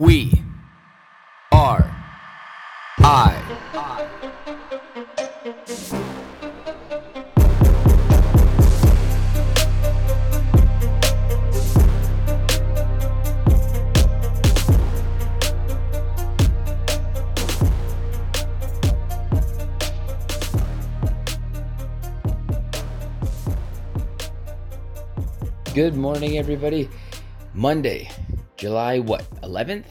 We are I. Good morning, everybody. Monday, July what? 11th?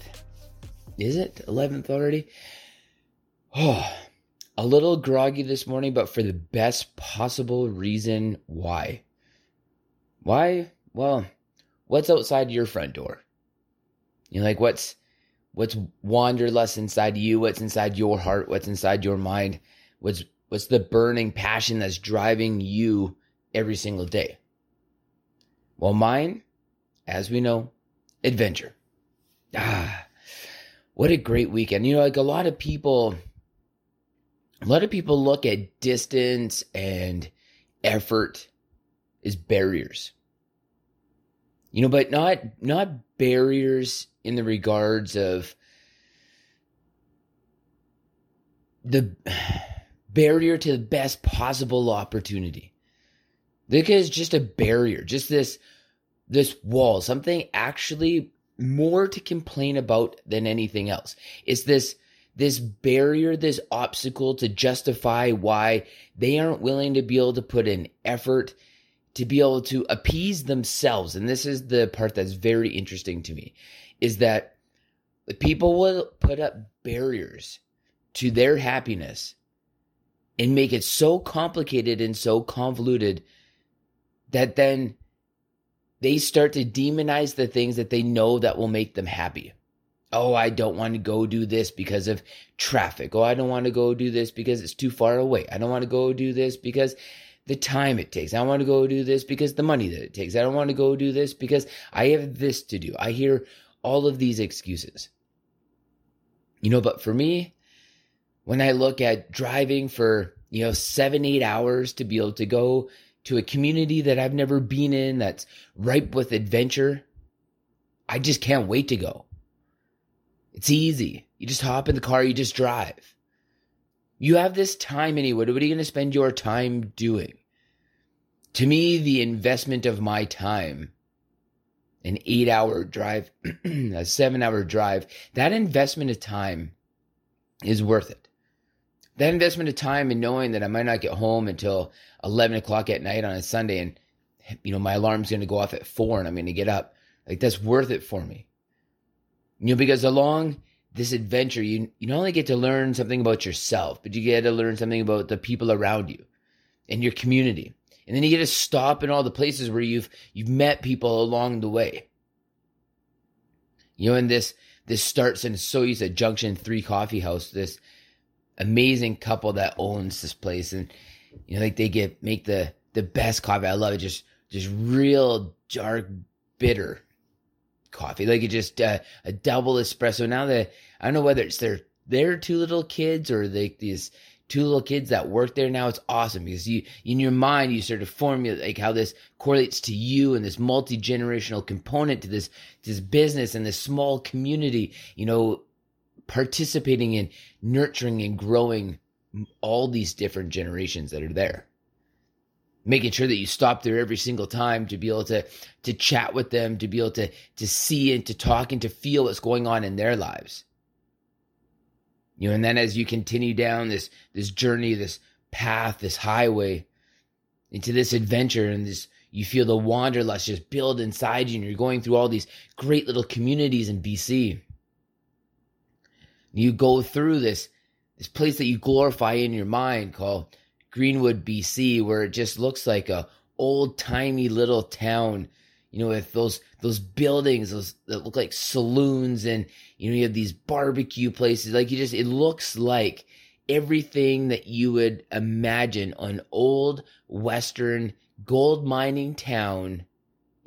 Is it 11th already? Oh, a little groggy this morning, but for the best possible reason why. Why? Well, what's outside your front door? You know, like what's what's wanderlust inside you, what's inside your heart, what's inside your mind, what's what's the burning passion that's driving you every single day? Well, mine, as we know, adventure. Ah, what a great weekend. You know, like a lot of people, a lot of people look at distance and effort as barriers. You know, but not not barriers in the regards of the barrier to the best possible opportunity. Look at just a barrier, just this this wall, something actually more to complain about than anything else. It's this this barrier, this obstacle to justify why they aren't willing to be able to put in effort to be able to appease themselves. And this is the part that's very interesting to me is that people will put up barriers to their happiness and make it so complicated and so convoluted that then they start to demonize the things that they know that will make them happy. Oh, I don't want to go do this because of traffic. Oh, I don't want to go do this because it's too far away. I don't want to go do this because the time it takes. I don't want to go do this because the money that it takes. I don't want to go do this because I have this to do. I hear all of these excuses. You know, but for me, when I look at driving for, you know, seven, eight hours to be able to go to a community that I've never been in that's ripe with adventure. I just can't wait to go. It's easy. You just hop in the car, you just drive. You have this time anyway. What are you going to spend your time doing? To me, the investment of my time, an eight hour drive, a seven hour drive, that investment of time is worth it that investment of time and knowing that I might not get home until 11 o'clock at night on a Sunday and, you know, my alarm's going to go off at four and I'm going to get up. Like that's worth it for me. You know, because along this adventure, you, you not only get to learn something about yourself, but you get to learn something about the people around you and your community. And then you get to stop in all the places where you've, you've met people along the way. You know, and this, this starts in so you said Junction Three Coffee House, this, amazing couple that owns this place, and you know, like they get make the the best coffee. I love it. Just just real dark, bitter coffee. Like it just uh, a double espresso. Now that I don't know whether it's their their two little kids or like these two little kids that work there now it's awesome because you in your mind you sort of formulate like how this correlates to you and this multi-generational component to this this business and this small community you know participating in nurturing and growing all these different generations that are there. Making sure that you stop there every single time to be able to to chat with them to be able to to see and to talk and to feel what's going on in their lives. You know and then as you continue down this this journey this path this highway into this adventure and this you feel the wanderlust just build inside you and you're going through all these great little communities in BC you go through this this place that you glorify in your mind called Greenwood, BC, where it just looks like a old timey little town, you know, with those those buildings, those that look like saloons, and you know, you have these barbecue places. Like you just, it looks like everything that you would imagine an old western gold mining town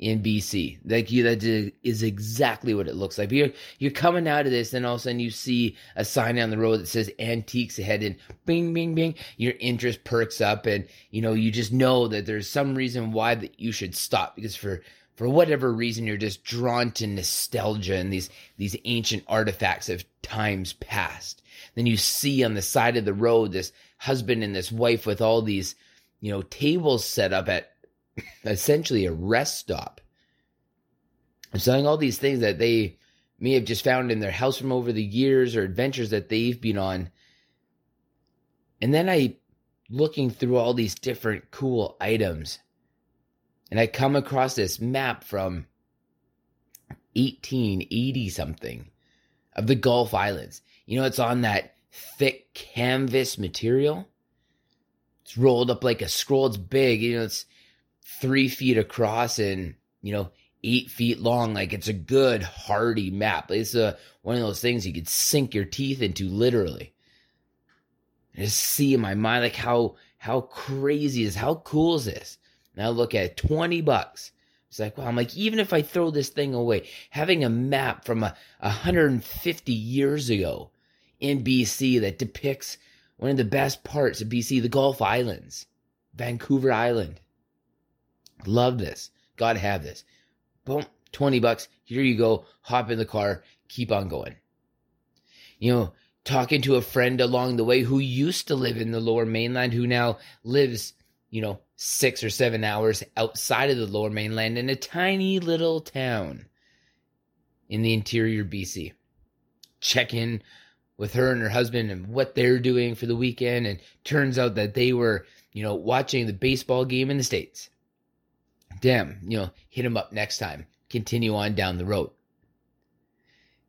in BC. Like you, that is exactly what it looks like. You're you're coming out of this, and all of a sudden you see a sign on the road that says antiques ahead, and bing, bing, bing. Your interest perks up, and you know you just know that there's some reason why that you should stop because for for whatever reason you're just drawn to nostalgia and these these ancient artifacts of times past. Then you see on the side of the road this husband and this wife with all these, you know, tables set up at essentially a rest stop. I'm selling all these things that they may have just found in their house from over the years or adventures that they've been on. And then I looking through all these different cool items and I come across this map from 1880 something of the Gulf Islands. You know, it's on that thick canvas material. It's rolled up like a scroll. It's big. You know, it's three feet across and, you know, eight feet long. Like it's a good, hardy map. It's a, one of those things you could sink your teeth into literally. I just see in my mind like how how crazy is how cool is this? Now look at it, 20 bucks. It's like, well, I'm like, even if I throw this thing away, having a map from a, 150 years ago in BC that depicts one of the best parts of BC, the Gulf Islands, Vancouver Island. Love this. Gotta have this. Boom, 20 bucks. Here you go. Hop in the car. Keep on going. You know, talking to a friend along the way who used to live in the lower mainland, who now lives, you know, six or seven hours outside of the lower mainland in a tiny little town in the interior BC. Check in with her and her husband and what they're doing for the weekend. And turns out that they were, you know, watching the baseball game in the States. Damn, you know, hit him up next time. Continue on down the road.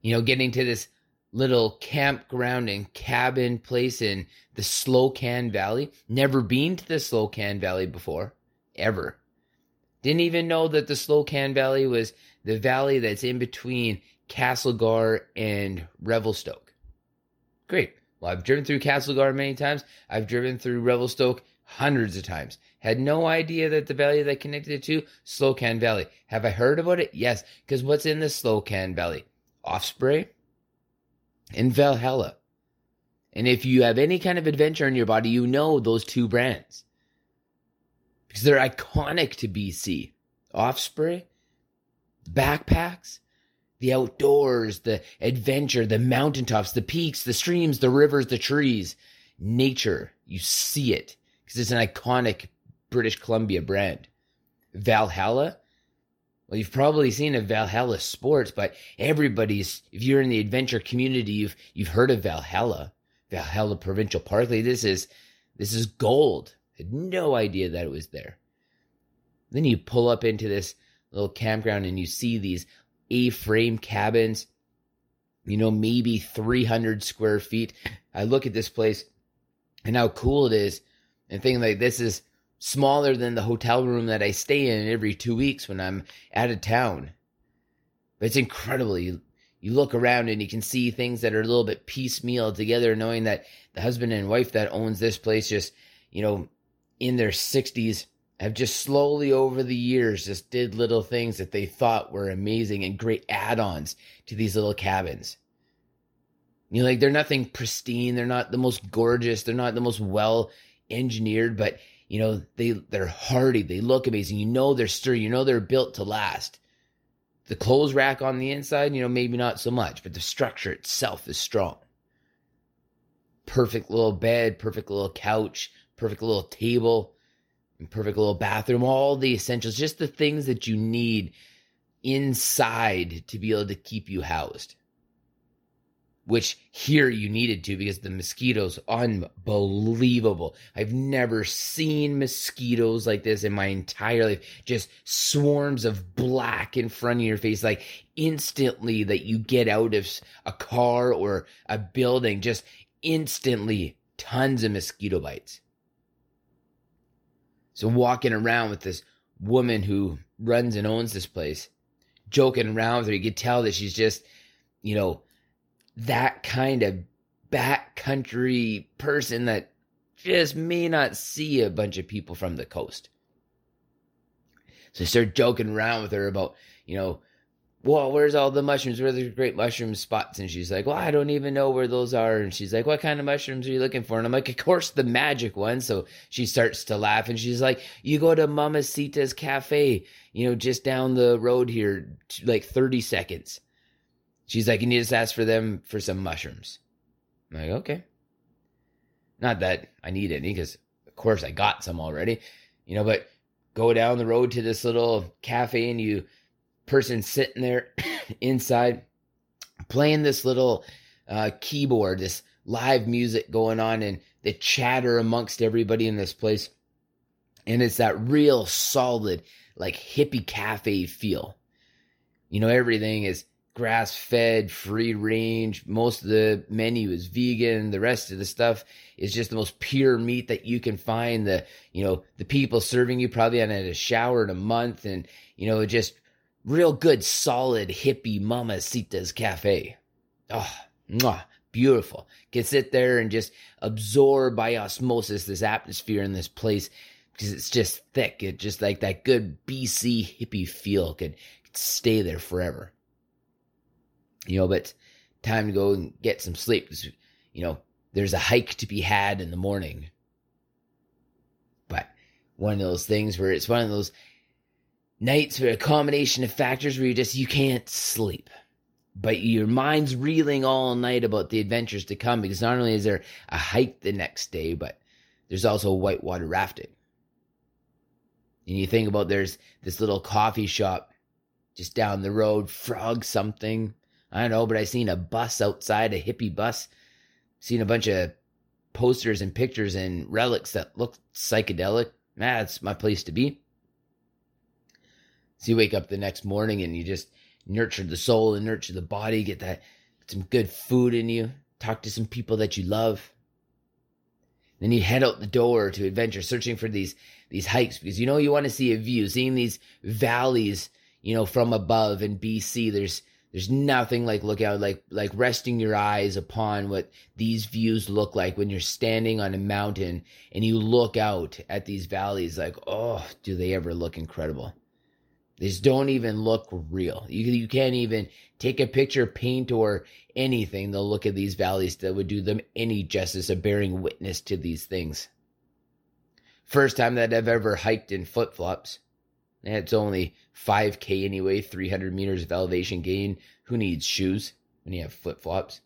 You know, getting to this little campground and cabin place in the Slocan Valley. Never been to the Slocan Valley before, ever. Didn't even know that the Slocan Valley was the valley that's in between Castlegar and Revelstoke. Great. Well, I've driven through Castlegar many times. I've driven through Revelstoke hundreds of times. Had no idea that the valley that connected it to Slocan Valley. Have I heard about it? Yes, because what's in the Slocan Valley? Osprey, and Valhalla. And if you have any kind of adventure in your body, you know those two brands because they're iconic to BC. Osprey, backpacks, the outdoors, the adventure, the mountaintops, the peaks, the streams, the rivers, the trees, nature. You see it because it's an iconic British Columbia brand. Valhalla, well, you've probably seen of Valhalla Sports, but everybody's if you're in the adventure community, you've you've heard of Valhalla, Valhalla Provincial Park. This is this is gold. I had no idea that it was there. Then you pull up into this little campground and you see these A-frame cabins, you know, maybe 300 square feet. I look at this place and how cool it is and think like this is smaller than the hotel room that I stay in every two weeks when I'm out of town. But it's incredible. You, you look around and you can see things that are a little bit piecemeal together, knowing that the husband and wife that owns this place just, you know, in their 60s have just slowly over the years just did little things that they thought were amazing and great add-ons to these little cabins. You know, like they're nothing pristine, they're not the most gorgeous, they're not the most well engineered, but you know, they they're hardy, they look amazing. You know they're sturdy, you know they're built to last. The clothes rack on the inside, you know, maybe not so much, but the structure itself is strong. Perfect little bed, perfect little couch, perfect little table, and perfect little bathroom, all the essentials, just the things that you need inside to be able to keep you housed which here you needed to because the mosquitoes unbelievable. I've never seen mosquitoes like this in my entire life. Just swarms of black in front of your face, like instantly that you get out of a car or a building, just instantly tons of mosquito bites. So walking around with this woman who runs and owns this place, joking around with her, you could tell that she's just, you know, that kind of backcountry person that just may not see a bunch of people from the coast. So I started joking around with her about, you know, well, where's all the mushrooms? Where are the great mushroom spots? And she's like, well, I don't even know where those are. And she's like, what kind of mushrooms are you looking for? And I'm like, of course, the magic ones. So she starts to laugh and she's like, you go to Mamacita's Cafe, you know, just down the road here, like 30 seconds. She's like, you need to ask for them for some mushrooms. I'm like, okay. Not that I need any because, of course, I got some already, you know, but go down the road to this little cafe and you person sitting there inside playing this little uh, keyboard, this live music going on, and the chatter amongst everybody in this place. And it's that real solid, like hippie cafe feel. You know, everything is grass fed, free range. Most of the menu is vegan. The rest of the stuff is just the most pure meat that you can find. The, you know, the people serving you probably haven't had a shower in a month and, you know, just real good, solid, hippie Mama Mamacita's Cafe. Oh, mwah, beautiful. Can sit there and just absorb by osmosis this atmosphere in this place because it's just thick. It just like that good BC hippie feel could, could stay there forever. You know, but time to go and get some sleep you know, there's a hike to be had in the morning. But one of those things where it's one of those nights were a combination of factors where you just you can't sleep. But your mind's reeling all night about the adventures to come because not only is there a hike the next day but there's also whitewater rafting. And you think about there's this little coffee shop just down the road frog something i don't know but i seen a bus outside a hippie bus seen a bunch of posters and pictures and relics that look psychedelic that's my place to be so you wake up the next morning and you just nurture the soul and nurture the body, get that some good food in you, talk to some people that you love. Then you head out the door to adventure, searching for these these hikes because you know you want to see a view, seeing these valleys, you know, from above in BC. There's there's nothing like look out like like resting your eyes upon what these views look like when you're standing on a mountain and you look out at these valleys like oh do they ever look incredible these don't even look real. You, you can't even take a picture, paint, or anything. They'll look at these valleys that would do them any justice of bearing witness to these things. First time that I've ever hiked in flip flops. It's only 5K anyway, 300 meters of elevation gain. Who needs shoes when you have flip flops?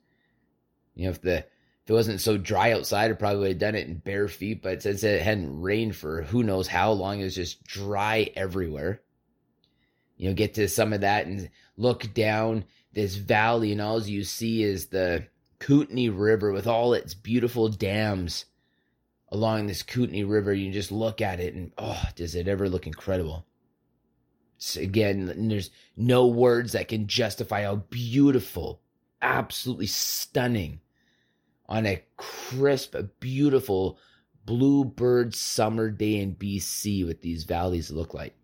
You know, if the if it wasn't so dry outside, I probably would have done it in bare feet. But since it hadn't rained for who knows how long, it was just dry everywhere you know, get to some of that and look down this valley, and all you see is the Kootenay River with all its beautiful dams along this Kootenay River. You just look at it, and oh, does it ever look incredible? So again, there's no words that can justify how beautiful, absolutely stunning, on a crisp, beautiful bluebird summer day in BC, what these valleys look like.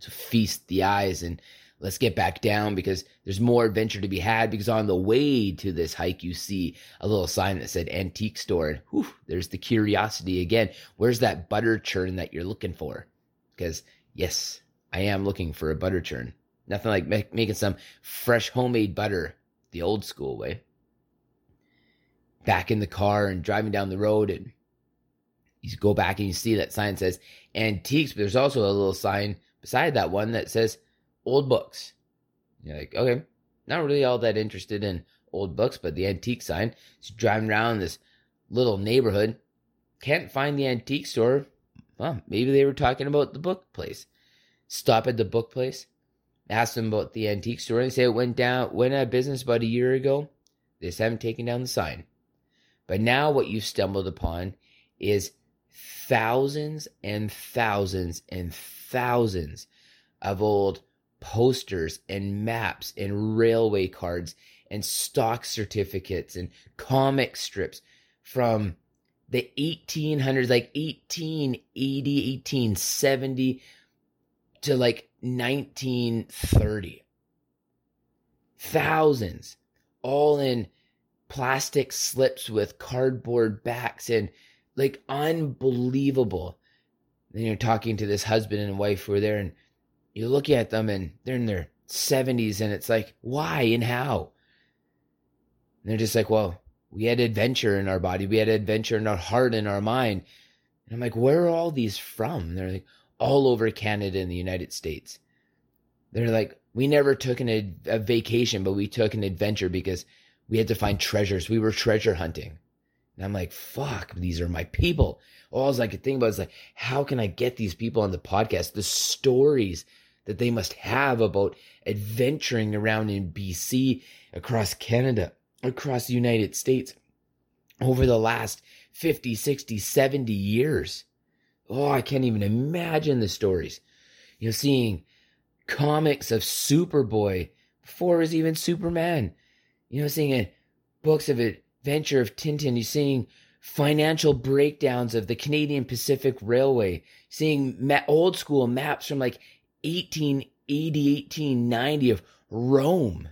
To feast the eyes and let's get back down because there's more adventure to be had because on the way to this hike you see a little sign that said antique store and whew, there's the curiosity again. Where's that butter churn that you're looking for? Because yes i am looking for a butter churn nothing like make, making some fresh homemade butter the old school way back in the car and driving down the road and you go back and you see that sign says antiques but there's also a little sign beside that one that says old books. You're like, okay, not really all that interested in old books, but the antique sign. It's driving around this little neighborhood. Can't find the antique store. Well, maybe they were talking about the book place. Stop at the book place. Ask them about the antique store. and say it went down, went out of business about a year ago. They just haven't taken down the sign. But now what you've stumbled upon is thousands and thousands and thousands of old posters and maps and railway cards and stock certificates and comic strips from the 1800s, like 1880, 1870 to like 1930. Thousands, all in plastic slips with cardboard backs and like unbelievable. Then you're talking to this husband and wife who are there, and you look at them and they're in their 70s and it's like, why and how? And they're just like, well, we had adventure in our body. We had adventure in our heart and our mind. And I'm like, where are all these from? And they're like, all over Canada and the United States. They're like, we never took an, a vacation, but we took an adventure because we had to find treasures. We were treasure hunting. And I'm like, fuck, these are my people. All I could think about is like, how can I get these people on the podcast? The stories that they must have about adventuring around in BC, across Canada, across the United States over the last 50, 60, 70 years. Oh, I can't even imagine the stories. You know, seeing comics of Superboy before it was even Superman. You know, seeing books of adventure of Tintin. You're seeing financial breakdowns of the Canadian Pacific Railway, seeing ma- old school maps from like 1880, 1890 of Rome.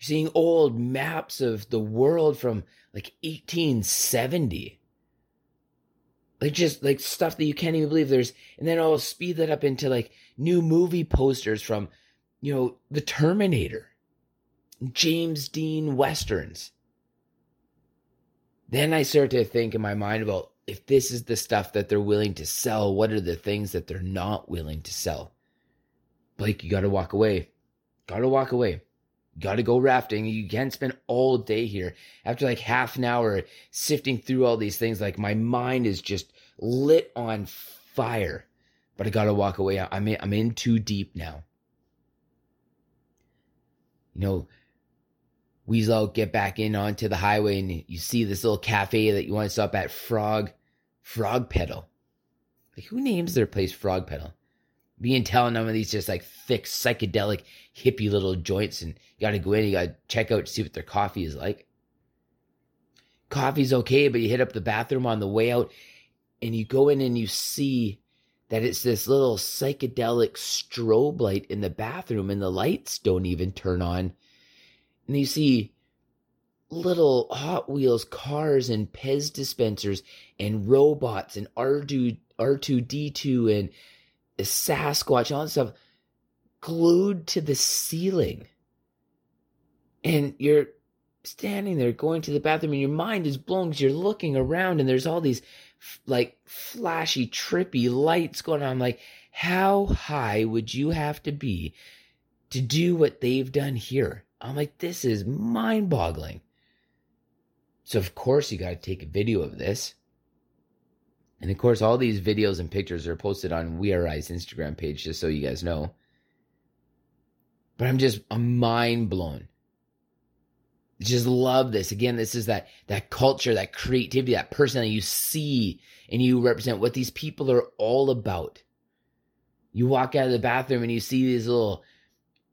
Seeing old maps of the world from like 1870. Like just like stuff that you can't even believe there's and then I'll speed that up into like new movie posters from you know the Terminator. James Dean westerns. Then I start to think in my mind about if this is the stuff that they're willing to sell, what are the things that they're not willing to sell? Blake, you got to walk away. Got to walk away. Got to go rafting. You can't spend all day here. After like half an hour sifting through all these things, like my mind is just lit on fire. But I got to walk away. I'm in, I'm in too deep now. You know, Weasel get back in onto the highway and you see this little cafe that you want to stop at Frog Frog Pedal. Like who names their place Frog Pedal? Being telling them of these just like thick psychedelic hippie little joints and you got to go in you got to check out to see what their coffee is like. Coffee's okay but you hit up the bathroom on the way out and you go in and you see that it's this little psychedelic strobe light in the bathroom and the lights don't even turn on. And you see little hot wheels cars and pez dispensers and robots and r2 r2d2 and Sasquatch, all that stuff glued to the ceiling. And you're standing there going to the bathroom and your mind is blown because you're looking around and there's all these like flashy, trippy lights going on. I'm like, how high would you have to be to do what they've done here? I'm like, this is mind boggling. So, of course, you got to take a video of this. And of course, all these videos and pictures are posted on We Are I's Instagram page, just so you guys know. But I'm just I'm mind blown. Just love this. Again, this is that that culture, that creativity, that person that you see and you represent what these people are all about. You walk out of the bathroom and you see these little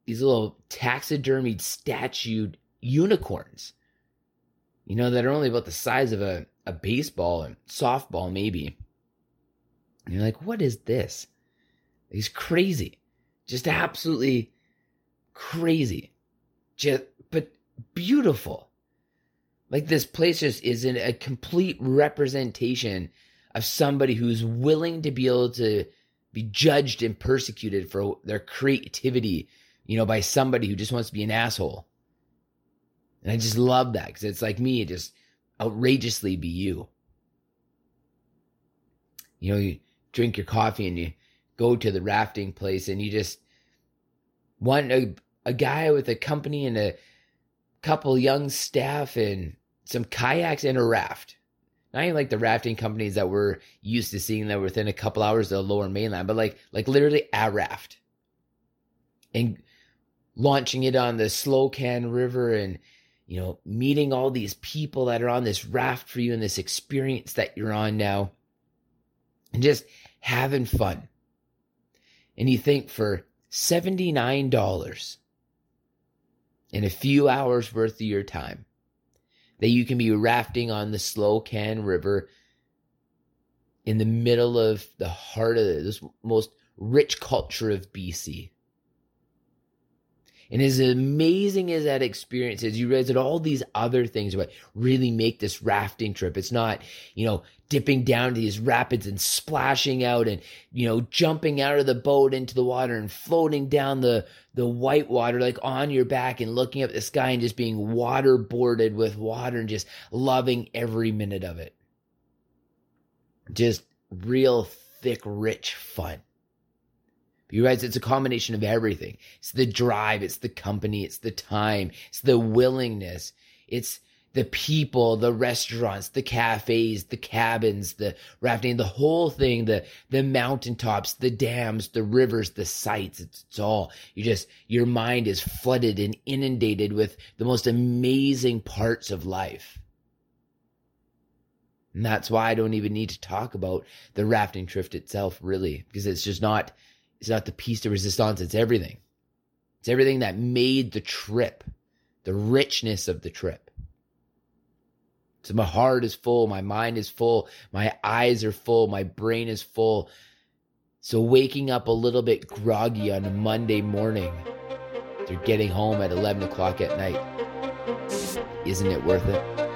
these little taxidermied statued unicorns. You know, that are only about the size of a a baseball and softball, maybe. And you're like, what is this? He's crazy. Just absolutely crazy. Just, but beautiful. Like this place just is in a complete representation of somebody who's willing to be able to be judged and persecuted for their creativity, you know, by somebody who just wants to be an asshole. And I just love that because it's like me, it just outrageously be you. You know, you drink your coffee and you go to the rafting place and you just want a, a guy with a company and a couple young staff and some kayaks and a raft. Not even like the rafting companies that we're used to seeing that within a couple hours of the lower mainland, but like like literally a raft. And launching it on the Slocan River and you know, meeting all these people that are on this raft for you and this experience that you're on now, and just having fun. And you think for $79 in a few hours worth of your time, that you can be rafting on the Slocan River in the middle of the heart of this most rich culture of BC. And as amazing as that experience is, you realize that all these other things what really make this rafting trip. It's not, you know, dipping down to these rapids and splashing out and, you know, jumping out of the boat into the water and floating down the, the white water, like on your back and looking up at the sky and just being waterboarded with water and just loving every minute of it. Just real thick, rich fun. You guys, it's a combination of everything. It's the drive, it's the company, it's the time, it's the willingness, it's the people, the restaurants, the cafes, the cabins, the rafting, the whole thing, the the mountaintops, the dams, the rivers, the sights. It's, it's all you just your mind is flooded and inundated with the most amazing parts of life. And that's why I don't even need to talk about the rafting trip itself, really, because it's just not it's not the piece de resistance, it's everything. It's everything that made the trip, the richness of the trip. So my heart is full, my mind is full, my eyes are full, my brain is full. So waking up a little bit groggy on a Monday morning, they're getting home at 11 o'clock at night. Isn't it worth it?